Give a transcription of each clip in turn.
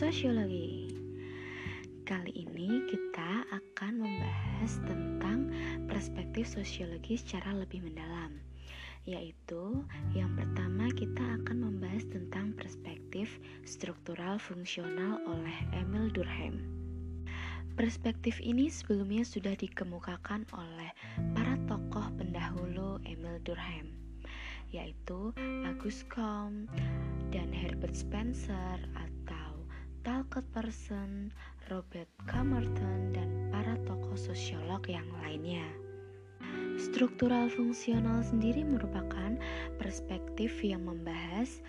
Sosiologi. Kali ini kita akan membahas tentang perspektif sosiologi secara lebih mendalam, yaitu yang pertama kita akan membahas tentang perspektif struktural fungsional oleh Emil Durkheim. Perspektif ini sebelumnya sudah dikemukakan oleh para tokoh pendahulu Emil Durkheim, yaitu Auguste Comte dan Herbert Spencer Talcott Person, Robert Camerton, dan para tokoh sosiolog yang lainnya. Struktural fungsional sendiri merupakan perspektif yang membahas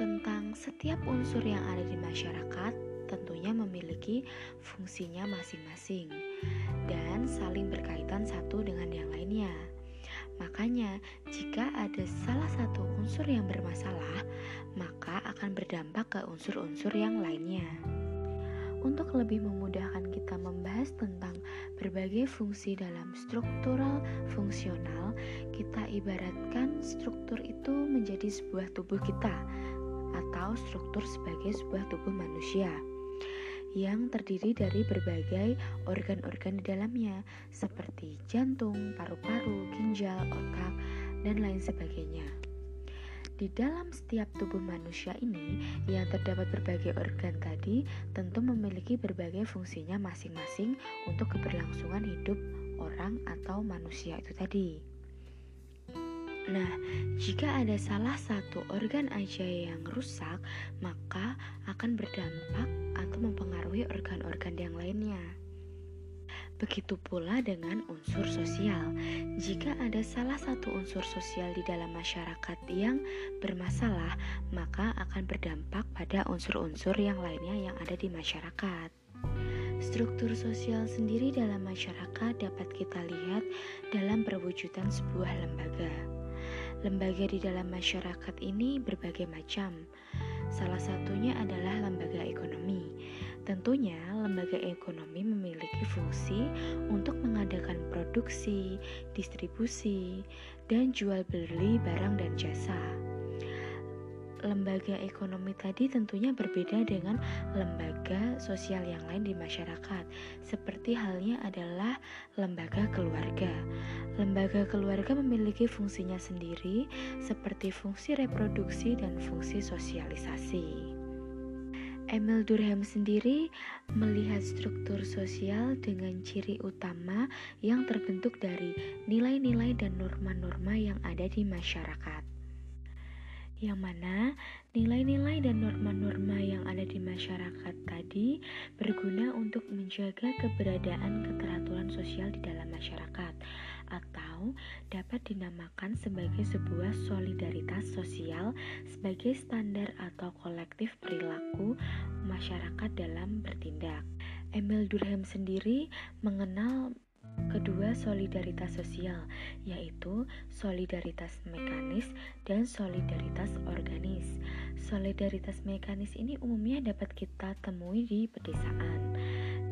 tentang setiap unsur yang ada di masyarakat tentunya memiliki fungsinya masing-masing dan saling berkaitan satu dengan yang lainnya. Makanya, jika ada salah satu unsur yang bermasalah, maka akan berdampak ke unsur-unsur yang lainnya. Untuk lebih memudahkan kita membahas tentang berbagai fungsi dalam struktural fungsional, kita ibaratkan struktur itu menjadi sebuah tubuh kita atau struktur sebagai sebuah tubuh manusia yang terdiri dari berbagai organ-organ di dalamnya, seperti jantung, paru-paru, ginjal, otak, dan lain sebagainya. Di dalam setiap tubuh manusia ini yang terdapat berbagai organ tadi tentu memiliki berbagai fungsinya masing-masing untuk keberlangsungan hidup orang atau manusia itu tadi. Nah, jika ada salah satu organ aja yang rusak, maka akan berdampak atau mempengaruhi organ-organ yang lainnya. Begitu pula dengan unsur sosial. Jika ada salah satu unsur sosial di dalam masyarakat yang bermasalah, maka akan berdampak pada unsur-unsur yang lainnya yang ada di masyarakat. Struktur sosial sendiri dalam masyarakat dapat kita lihat dalam perwujudan sebuah lembaga. Lembaga di dalam masyarakat ini berbagai macam. Salah satunya adalah lembaga ekonomi. Tentunya, lembaga ekonomi memiliki fungsi untuk mengadakan produksi, distribusi, dan jual beli barang dan jasa lembaga ekonomi tadi tentunya berbeda dengan lembaga sosial yang lain di masyarakat, seperti halnya adalah lembaga keluarga. Lembaga keluarga memiliki fungsinya sendiri, seperti fungsi reproduksi dan fungsi sosialisasi. Emil Durkheim sendiri melihat struktur sosial dengan ciri utama yang terbentuk dari nilai-nilai dan norma-norma yang ada di masyarakat yang mana nilai-nilai dan norma-norma yang ada di masyarakat tadi berguna untuk menjaga keberadaan keteraturan sosial di dalam masyarakat atau dapat dinamakan sebagai sebuah solidaritas sosial sebagai standar atau kolektif perilaku masyarakat dalam bertindak. Emil Durkheim sendiri mengenal Kedua, solidaritas sosial, yaitu solidaritas mekanis dan solidaritas organis. Solidaritas mekanis ini umumnya dapat kita temui di pedesaan,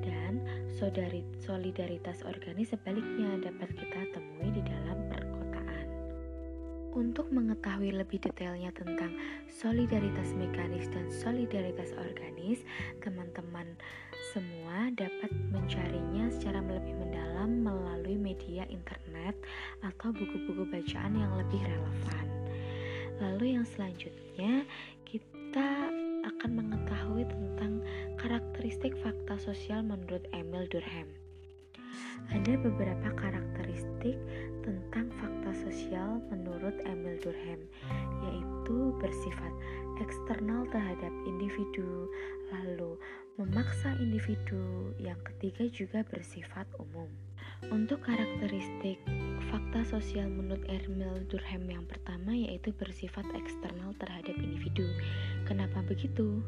dan solidaritas organis sebaliknya dapat kita temui di dalam. Untuk mengetahui lebih detailnya tentang solidaritas mekanis dan solidaritas organis, teman-teman semua dapat mencarinya secara lebih mendalam melalui media internet atau buku-buku bacaan yang lebih relevan. Lalu yang selanjutnya kita akan mengetahui tentang karakteristik fakta sosial menurut Emil Durkheim. Ada beberapa karakteristik tentang fakta sosial menurut Emil Durkheim, yaitu bersifat eksternal terhadap individu, lalu memaksa individu, yang ketiga juga bersifat umum. Untuk karakteristik fakta sosial menurut Emil Durkheim yang pertama yaitu bersifat eksternal terhadap individu. Kenapa begitu?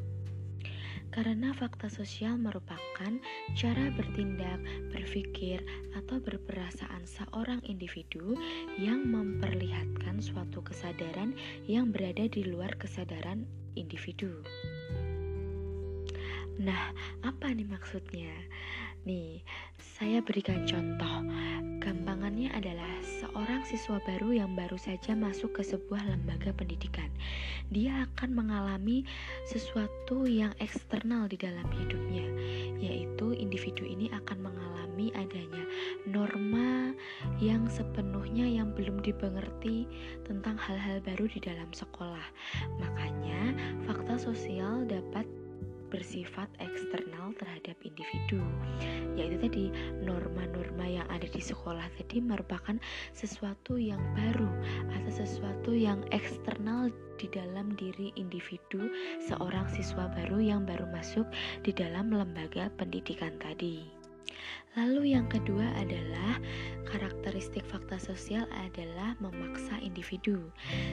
Karena fakta sosial merupakan cara bertindak, berpikir, atau berperasaan seorang individu yang memperlihatkan suatu kesadaran yang berada di luar kesadaran individu. Nah, apa nih maksudnya? Nih, saya berikan contoh. Gampangannya adalah seorang siswa baru yang baru saja masuk ke sebuah lembaga pendidikan. Dia akan mengalami sesuatu yang eksternal di dalam hidupnya, yaitu individu ini akan mengalami adanya norma yang sepenuhnya yang belum dipengerti tentang hal-hal baru di dalam sekolah. Makanya, fakta sosial dapat bersifat eksternal terhadap individu yaitu tadi norma-norma yang ada di sekolah tadi merupakan sesuatu yang baru atau sesuatu yang eksternal di dalam diri individu seorang siswa baru yang baru masuk di dalam lembaga pendidikan tadi. Lalu yang kedua adalah karakteristik fakta sosial adalah memaksa individu.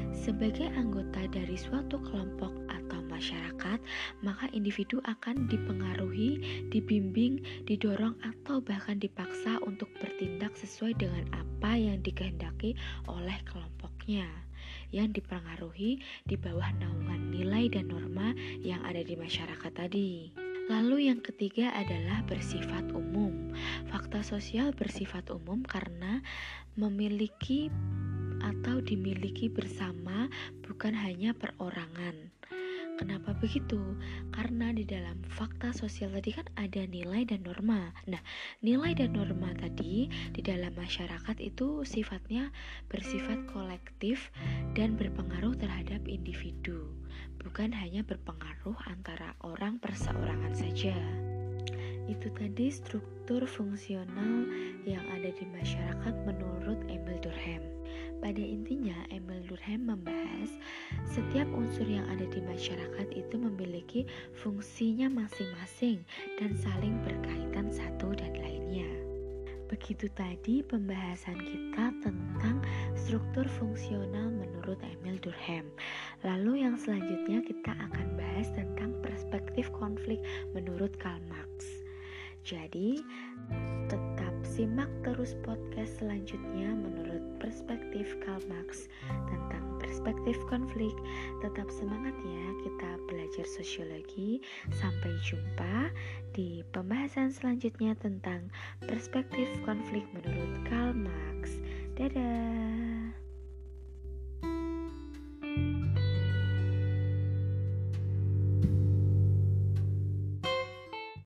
Sebagai anggota dari suatu kelompok atau masyarakat, maka individu akan dipengaruhi, dibimbing, didorong atau bahkan dipaksa untuk bertindak sesuai dengan apa yang dikehendaki oleh kelompoknya yang dipengaruhi di bawah naungan nilai dan norma yang ada di masyarakat tadi. Lalu yang ketiga adalah bersifat umum. Fakta sosial bersifat umum karena memiliki atau dimiliki bersama bukan hanya perorangan. Kenapa begitu? Karena di dalam fakta sosial tadi kan ada nilai dan norma. Nah, nilai dan norma tadi di dalam masyarakat itu sifatnya bersifat kolektif dan berpengaruh terhadap individu, bukan hanya berpengaruh antara orang perseorangan saja. Itu tadi struktur fungsional yang ada di masyarakat menurut Emil Durkheim. Pada intinya, Emil Durkheim membahas setiap unsur yang ada di masyarakat itu memiliki fungsinya masing-masing dan saling berkaitan satu dan lainnya. Begitu tadi pembahasan kita tentang struktur fungsional menurut Emil Durkheim. Lalu yang selanjutnya kita akan bahas tentang perspektif konflik menurut Karl Marx. Jadi, tetap simak terus podcast selanjutnya menurut perspektif Karl Marx tentang perspektif konflik. Tetap semangat ya, kita belajar sosiologi. Sampai jumpa di pembahasan selanjutnya tentang perspektif konflik menurut Karl Marx. Dadah.